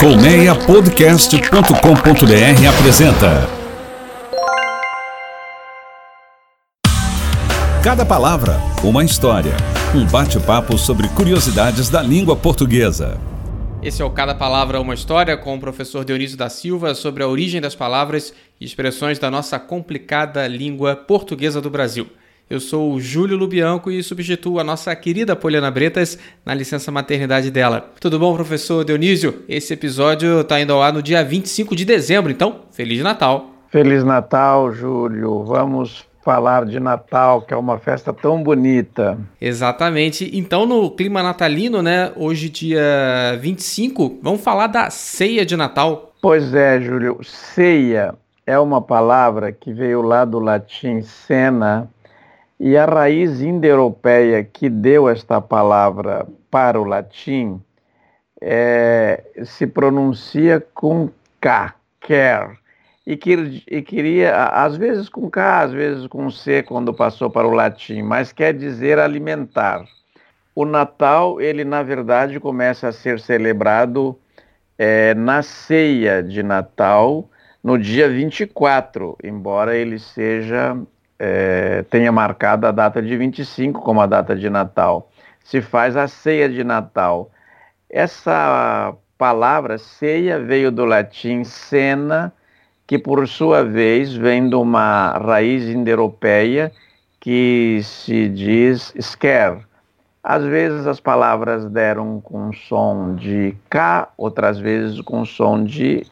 Colmeiapodcast.com.br apresenta Cada palavra, uma história. Um bate-papo sobre curiosidades da língua portuguesa. Esse é o Cada Palavra Uma História com o professor Dionísio da Silva sobre a origem das palavras e expressões da nossa complicada língua portuguesa do Brasil. Eu sou o Júlio Lubianco e substituo a nossa querida Poliana Bretas na licença maternidade dela. Tudo bom, professor Dionísio? Esse episódio está indo ao ar no dia 25 de dezembro, então, Feliz Natal! Feliz Natal, Júlio! Vamos falar de Natal, que é uma festa tão bonita. Exatamente. Então, no clima natalino, né? Hoje, dia 25, vamos falar da ceia de Natal. Pois é, Júlio. Ceia é uma palavra que veio lá do latim cena e a raiz indo-europeia que deu esta palavra para o latim é, se pronuncia com K, quer, e, e queria, às vezes com K, às vezes com C, quando passou para o latim, mas quer dizer alimentar. O Natal, ele na verdade começa a ser celebrado é, na ceia de Natal, no dia 24, embora ele seja é, tenha marcado a data de 25 como a data de Natal. Se faz a ceia de Natal. Essa palavra ceia veio do latim cena, que por sua vez vem de uma raiz indo-europeia que se diz scare. Às vezes as palavras deram com som de K, outras vezes com som de,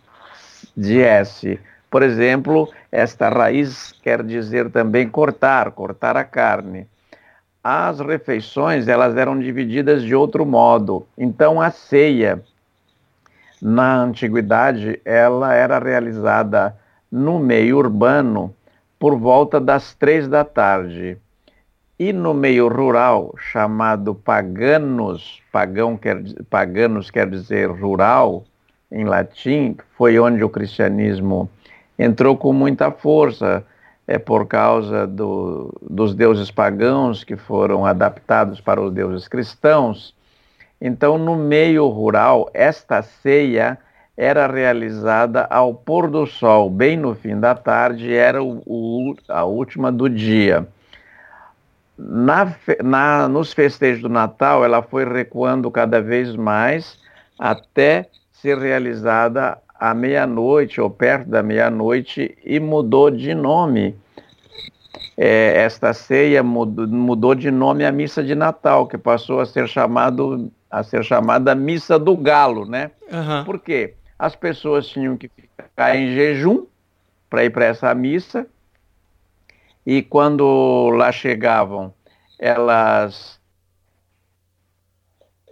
de S. Por exemplo, esta raiz quer dizer também cortar, cortar a carne. As refeições, elas eram divididas de outro modo. Então, a ceia, na antiguidade, ela era realizada no meio urbano por volta das três da tarde. E no meio rural, chamado paganos, pagão quer, paganos quer dizer rural, em latim, foi onde o cristianismo entrou com muita força é por causa do, dos deuses pagãos que foram adaptados para os deuses cristãos. Então, no meio rural, esta ceia era realizada ao pôr do sol, bem no fim da tarde, era o, o, a última do dia. Na, na, nos festejos do Natal, ela foi recuando cada vez mais até ser realizada à meia-noite ou perto da meia-noite e mudou de nome. É, esta ceia mudou, mudou, de nome a missa de Natal, que passou a ser chamado a ser chamada missa do galo, né? Uhum. Por quê? As pessoas tinham que ficar em jejum para ir para essa missa e quando lá chegavam, elas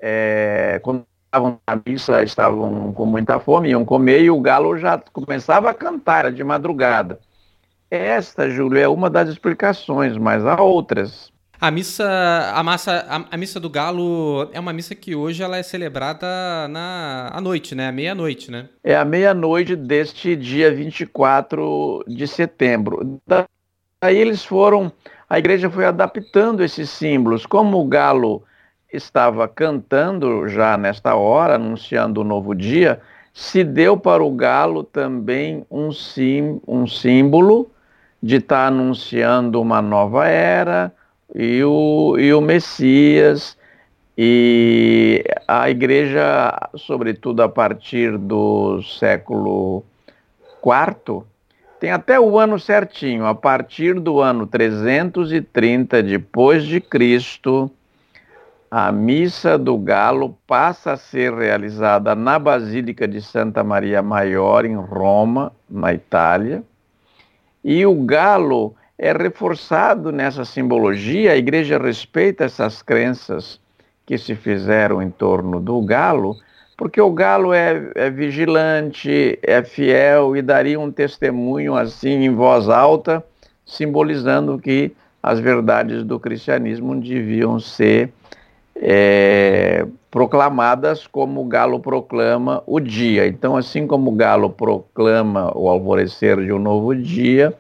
é, quando estavam na missa, estavam com muita fome, iam comer e o galo já começava a cantar de madrugada. Esta, Júlio, é uma das explicações, mas há outras. A missa, a massa, a, a, missa do galo é uma missa que hoje ela é celebrada na à noite, né? À meia-noite, né? É a meia-noite deste dia 24 de setembro. Daí eles foram, a igreja foi adaptando esses símbolos. Como o galo estava cantando já nesta hora, anunciando o novo dia, se deu para o galo também um, sim, um símbolo de estar tá anunciando uma nova era e o, e o Messias. E a igreja, sobretudo a partir do século IV, tem até o ano certinho, a partir do ano 330 depois de Cristo, a missa do galo passa a ser realizada na Basílica de Santa Maria Maior, em Roma, na Itália. E o galo é reforçado nessa simbologia, a igreja respeita essas crenças que se fizeram em torno do galo, porque o galo é, é vigilante, é fiel e daria um testemunho assim em voz alta, simbolizando que as verdades do cristianismo deviam ser é, proclamadas como o galo proclama o dia. Então, assim como o galo proclama o alvorecer de um novo dia,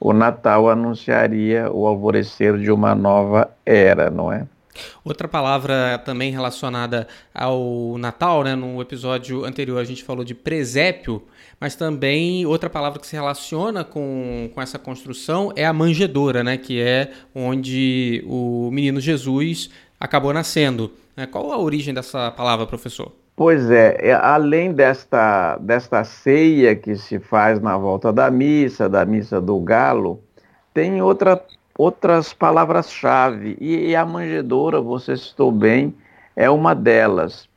o Natal anunciaria o alvorecer de uma nova era, não é? Outra palavra também relacionada ao Natal, né? No episódio anterior a gente falou de presépio, mas também outra palavra que se relaciona com, com essa construção é a manjedoura, né? Que é onde o menino Jesus acabou nascendo. Né? Qual a origem dessa palavra, professor? Pois é, é, além desta, desta ceia que se faz na volta da missa, da missa do galo, tem outra outras palavras-chave, e, e a manjedoura, você citou bem, é uma delas.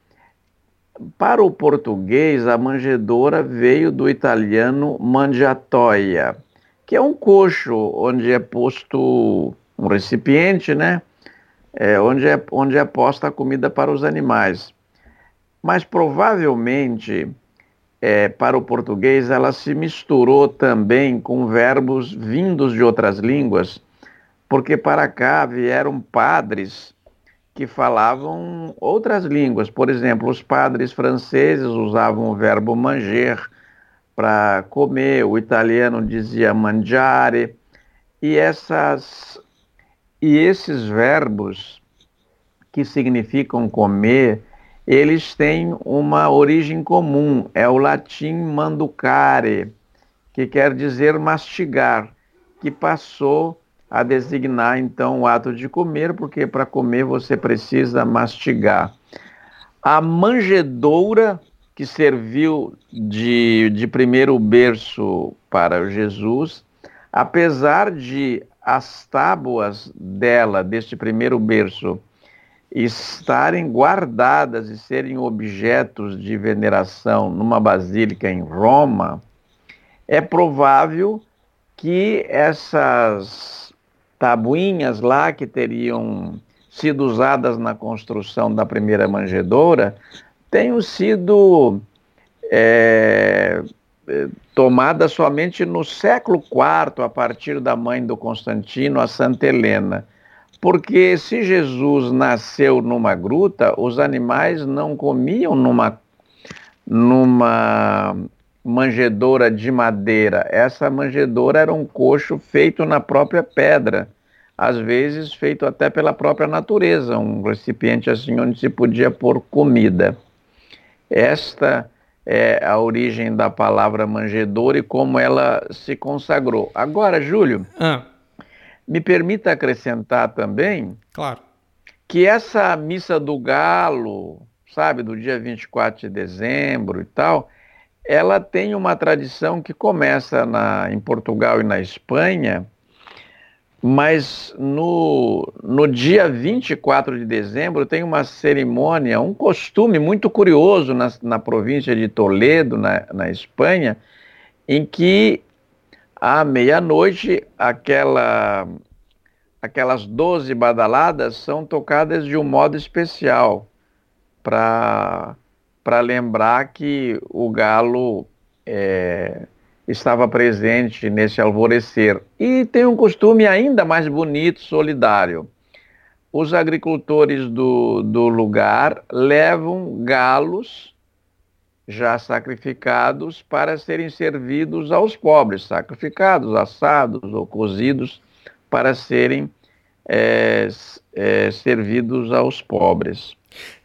Para o português, a manjedoura veio do italiano mangiatoia, que é um coxo onde é posto um recipiente, né? É, onde, é, onde é posta a comida para os animais. Mas provavelmente, é, para o português, ela se misturou também com verbos vindos de outras línguas porque para cá vieram padres que falavam outras línguas. Por exemplo, os padres franceses usavam o verbo manger para comer, o italiano dizia mangiare, e essas e esses verbos que significam comer, eles têm uma origem comum, é o latim manducare, que quer dizer mastigar, que passou a designar então o ato de comer, porque para comer você precisa mastigar. A manjedoura que serviu de, de primeiro berço para Jesus, apesar de as tábuas dela, deste primeiro berço, estarem guardadas e serem objetos de veneração numa basílica em Roma, é provável que essas tabuinhas lá que teriam sido usadas na construção da primeira manjedoura tenham sido é, tomadas somente no século IV, a partir da mãe do Constantino, a Santa Helena. Porque se Jesus nasceu numa gruta, os animais não comiam numa, numa manjedoura de madeira. Essa manjedoura era um coxo feito na própria pedra, às vezes feito até pela própria natureza, um recipiente assim onde se podia pôr comida. Esta é a origem da palavra manjedoura e como ela se consagrou. Agora, Júlio, ah. me permita acrescentar também claro. que essa missa do galo, sabe, do dia 24 de dezembro e tal, ela tem uma tradição que começa na, em Portugal e na Espanha, mas no, no dia 24 de dezembro tem uma cerimônia, um costume muito curioso na, na província de Toledo, na, na Espanha, em que à meia-noite aquela, aquelas 12 badaladas são tocadas de um modo especial para lembrar que o galo é, estava presente nesse alvorecer. E tem um costume ainda mais bonito, solidário. Os agricultores do, do lugar levam galos já sacrificados para serem servidos aos pobres, sacrificados, assados ou cozidos para serem é, é, servidos aos pobres.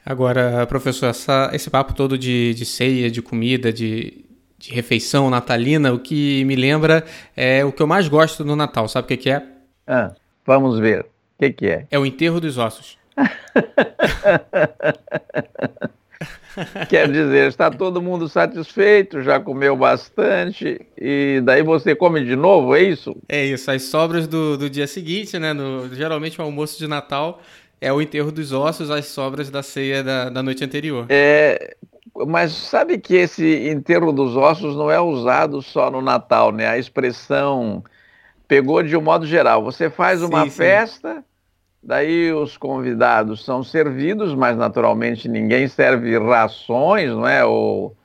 Agora, professor, essa, esse papo todo de, de ceia, de comida, de, de refeição natalina, o que me lembra é o que eu mais gosto no Natal. Sabe o que, que é? Ah, vamos ver. O que, que é? É o enterro dos ossos. Quer dizer, está todo mundo satisfeito, já comeu bastante, e daí você come de novo, é isso? É isso, as sobras do, do dia seguinte, né? No, geralmente o almoço de Natal é o enterro dos ossos, as sobras da ceia da, da noite anterior. É, mas sabe que esse enterro dos ossos não é usado só no Natal, né? A expressão pegou de um modo geral. Você faz uma sim, festa, daí os convidados são servidos, mas naturalmente ninguém serve rações, não é? Ou,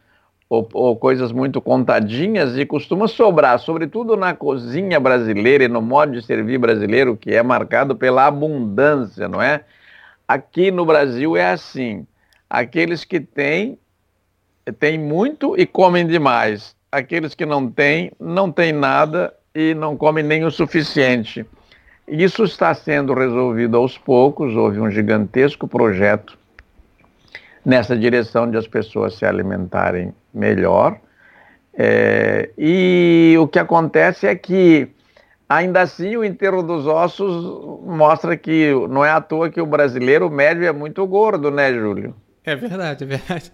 ou, ou, coisas muito contadinhas e costuma sobrar, sobretudo na cozinha brasileira e no modo de servir brasileiro, que é marcado pela abundância, não é? Aqui no Brasil é assim: aqueles que têm, têm muito e comem demais. Aqueles que não têm, não têm nada e não comem nem o suficiente. Isso está sendo resolvido aos poucos, houve um gigantesco projeto nessa direção de as pessoas se alimentarem melhor. É, e o que acontece é que, ainda assim, o enterro dos ossos mostra que não é à toa que o brasileiro médio é muito gordo, né, Júlio? É verdade, é verdade.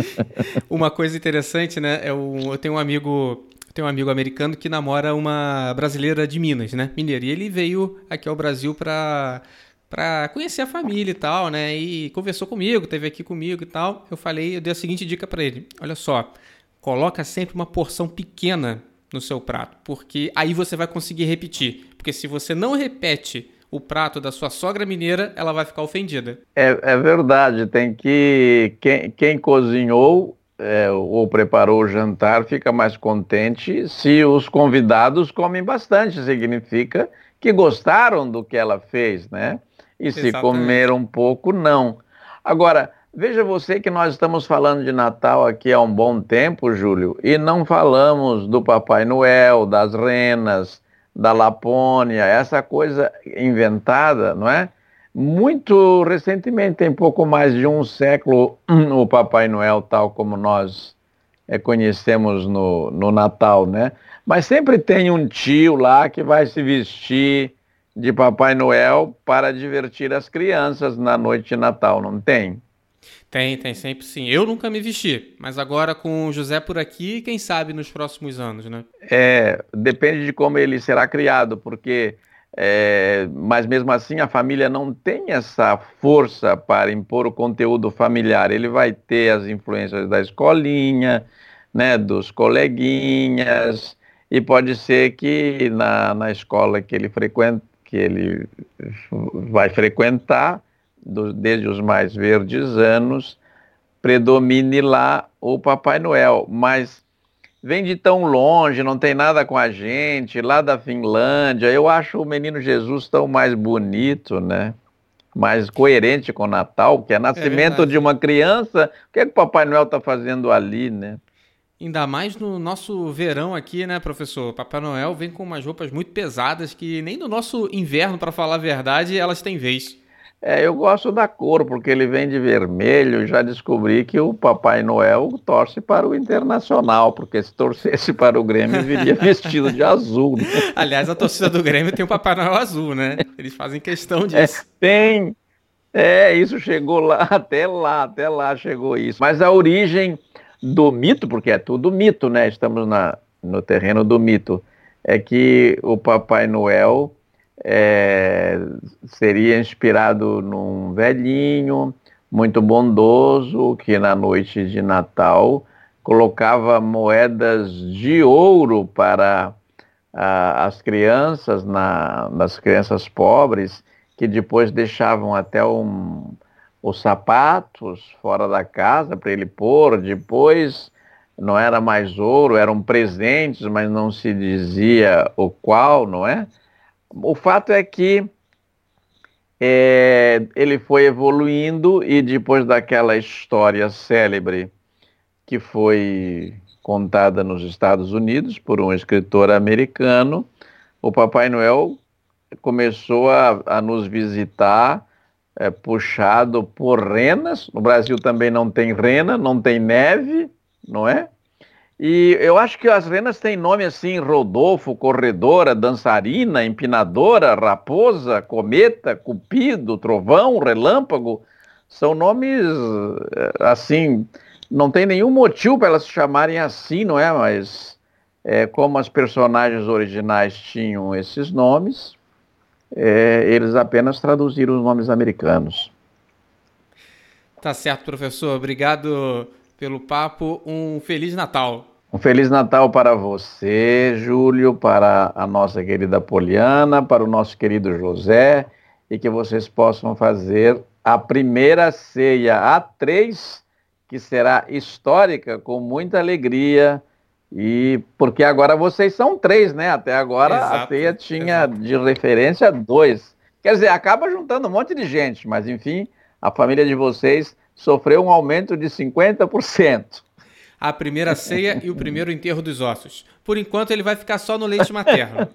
uma coisa interessante, né? É um, eu tenho um amigo tenho um amigo americano que namora uma brasileira de Minas, né? Mineiro. E ele veio aqui ao Brasil para para conhecer a família e tal, né? E conversou comigo, teve aqui comigo e tal. Eu falei, eu dei a seguinte dica para ele: olha só, coloca sempre uma porção pequena no seu prato, porque aí você vai conseguir repetir. Porque se você não repete o prato da sua sogra mineira, ela vai ficar ofendida. É, é verdade, tem que. Quem, quem cozinhou é, ou preparou o jantar fica mais contente se os convidados comem bastante, significa que gostaram do que ela fez, né? E Exatamente. se comer um pouco, não. Agora, veja você que nós estamos falando de Natal aqui há um bom tempo, Júlio, e não falamos do Papai Noel, das renas, da Lapônia, essa coisa inventada, não é? Muito recentemente, tem pouco mais de um século, o Papai Noel, tal como nós é, conhecemos no, no Natal, né? Mas sempre tem um tio lá que vai se vestir de Papai Noel para divertir as crianças na noite de Natal, não tem? Tem, tem sempre sim. Eu nunca me vesti, mas agora com o José por aqui, quem sabe nos próximos anos, né? É, depende de como ele será criado, porque é, mas mesmo assim a família não tem essa força para impor o conteúdo familiar. Ele vai ter as influências da escolinha, né, dos coleguinhas, e pode ser que na, na escola que ele frequenta, que ele vai frequentar, do, desde os mais verdes anos, predomine lá o Papai Noel. Mas vem de tão longe, não tem nada com a gente, lá da Finlândia. Eu acho o Menino Jesus tão mais bonito, né? Mais coerente com o Natal, que é nascimento é de uma criança. O que é que o Papai Noel está fazendo ali, né? Ainda mais no nosso verão aqui, né, professor? Papai Noel vem com umas roupas muito pesadas que nem no nosso inverno, para falar a verdade, elas têm vez. É, eu gosto da cor, porque ele vem de vermelho. Já descobri que o Papai Noel torce para o Internacional, porque se torcesse para o Grêmio, viria vestido de azul. Né? Aliás, a torcida do Grêmio tem o Papai Noel azul, né? Eles fazem questão é, disso. É, tem. É, isso chegou lá, até lá, até lá chegou isso. Mas a origem do mito, porque é tudo mito, né? Estamos na, no terreno do mito, é que o Papai Noel é, seria inspirado num velhinho muito bondoso que na noite de Natal colocava moedas de ouro para as crianças, na, nas crianças pobres, que depois deixavam até um, os sapatos fora da casa para ele pôr, depois não era mais ouro, eram presentes, mas não se dizia o qual, não é? O fato é que é, ele foi evoluindo e depois daquela história célebre que foi contada nos Estados Unidos por um escritor americano, o Papai Noel começou a, a nos visitar é, puxado por renas. No Brasil também não tem rena, não tem neve, não é? E eu acho que as renas têm nome assim: Rodolfo, Corredora, Dançarina, Empinadora, Raposa, Cometa, Cupido, Trovão, Relâmpago. São nomes é, assim, não tem nenhum motivo para elas se chamarem assim, não é? Mas é, como as personagens originais tinham esses nomes, é, eles apenas traduziram os nomes americanos. Tá certo, professor. Obrigado pelo papo. Um Feliz Natal. Um Feliz Natal para você, Júlio, para a nossa querida Poliana, para o nosso querido José, e que vocês possam fazer a primeira ceia a três, que será histórica, com muita alegria e porque agora vocês são três, né? Até agora exato, a teia tinha exato. de referência dois. Quer dizer, acaba juntando um monte de gente, mas enfim, a família de vocês sofreu um aumento de 50%. A primeira ceia e o primeiro enterro dos ossos. Por enquanto, ele vai ficar só no leite materno.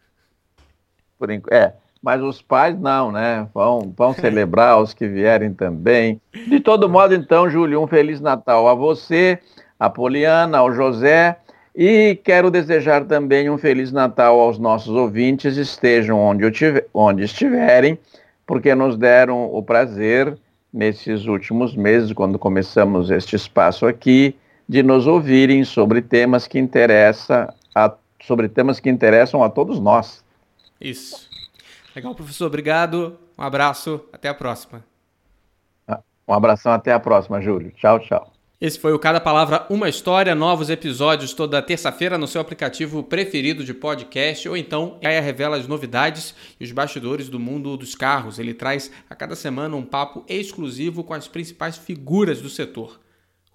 por enquanto. É, mas os pais não, né? Vão, vão celebrar os que vierem também. De todo modo, então, Júlio, um Feliz Natal a você, a Poliana, ao José. E quero desejar também um Feliz Natal aos nossos ouvintes, estejam onde, onde estiverem, porque nos deram o prazer, nesses últimos meses, quando começamos este espaço aqui, de nos ouvirem sobre temas que interessa a, sobre temas que interessam a todos nós. Isso. Legal, professor. Obrigado. Um abraço. Até a próxima. Um abração. Até a próxima, Júlio. Tchau, tchau. Esse foi o Cada Palavra Uma História. Novos episódios toda terça-feira no seu aplicativo preferido de podcast ou então Gaia revela as novidades e os bastidores do mundo dos carros. Ele traz a cada semana um papo exclusivo com as principais figuras do setor.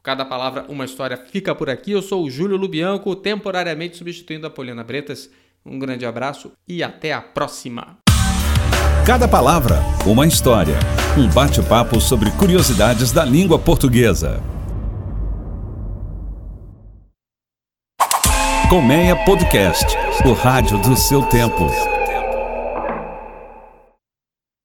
Cada palavra, uma história fica por aqui. Eu sou o Júlio Lubianco, temporariamente substituindo a Poliana Bretas. Um grande abraço e até a próxima. Cada palavra, uma história. Um bate-papo sobre curiosidades da língua portuguesa. Colmeia Podcast, o rádio do seu tempo.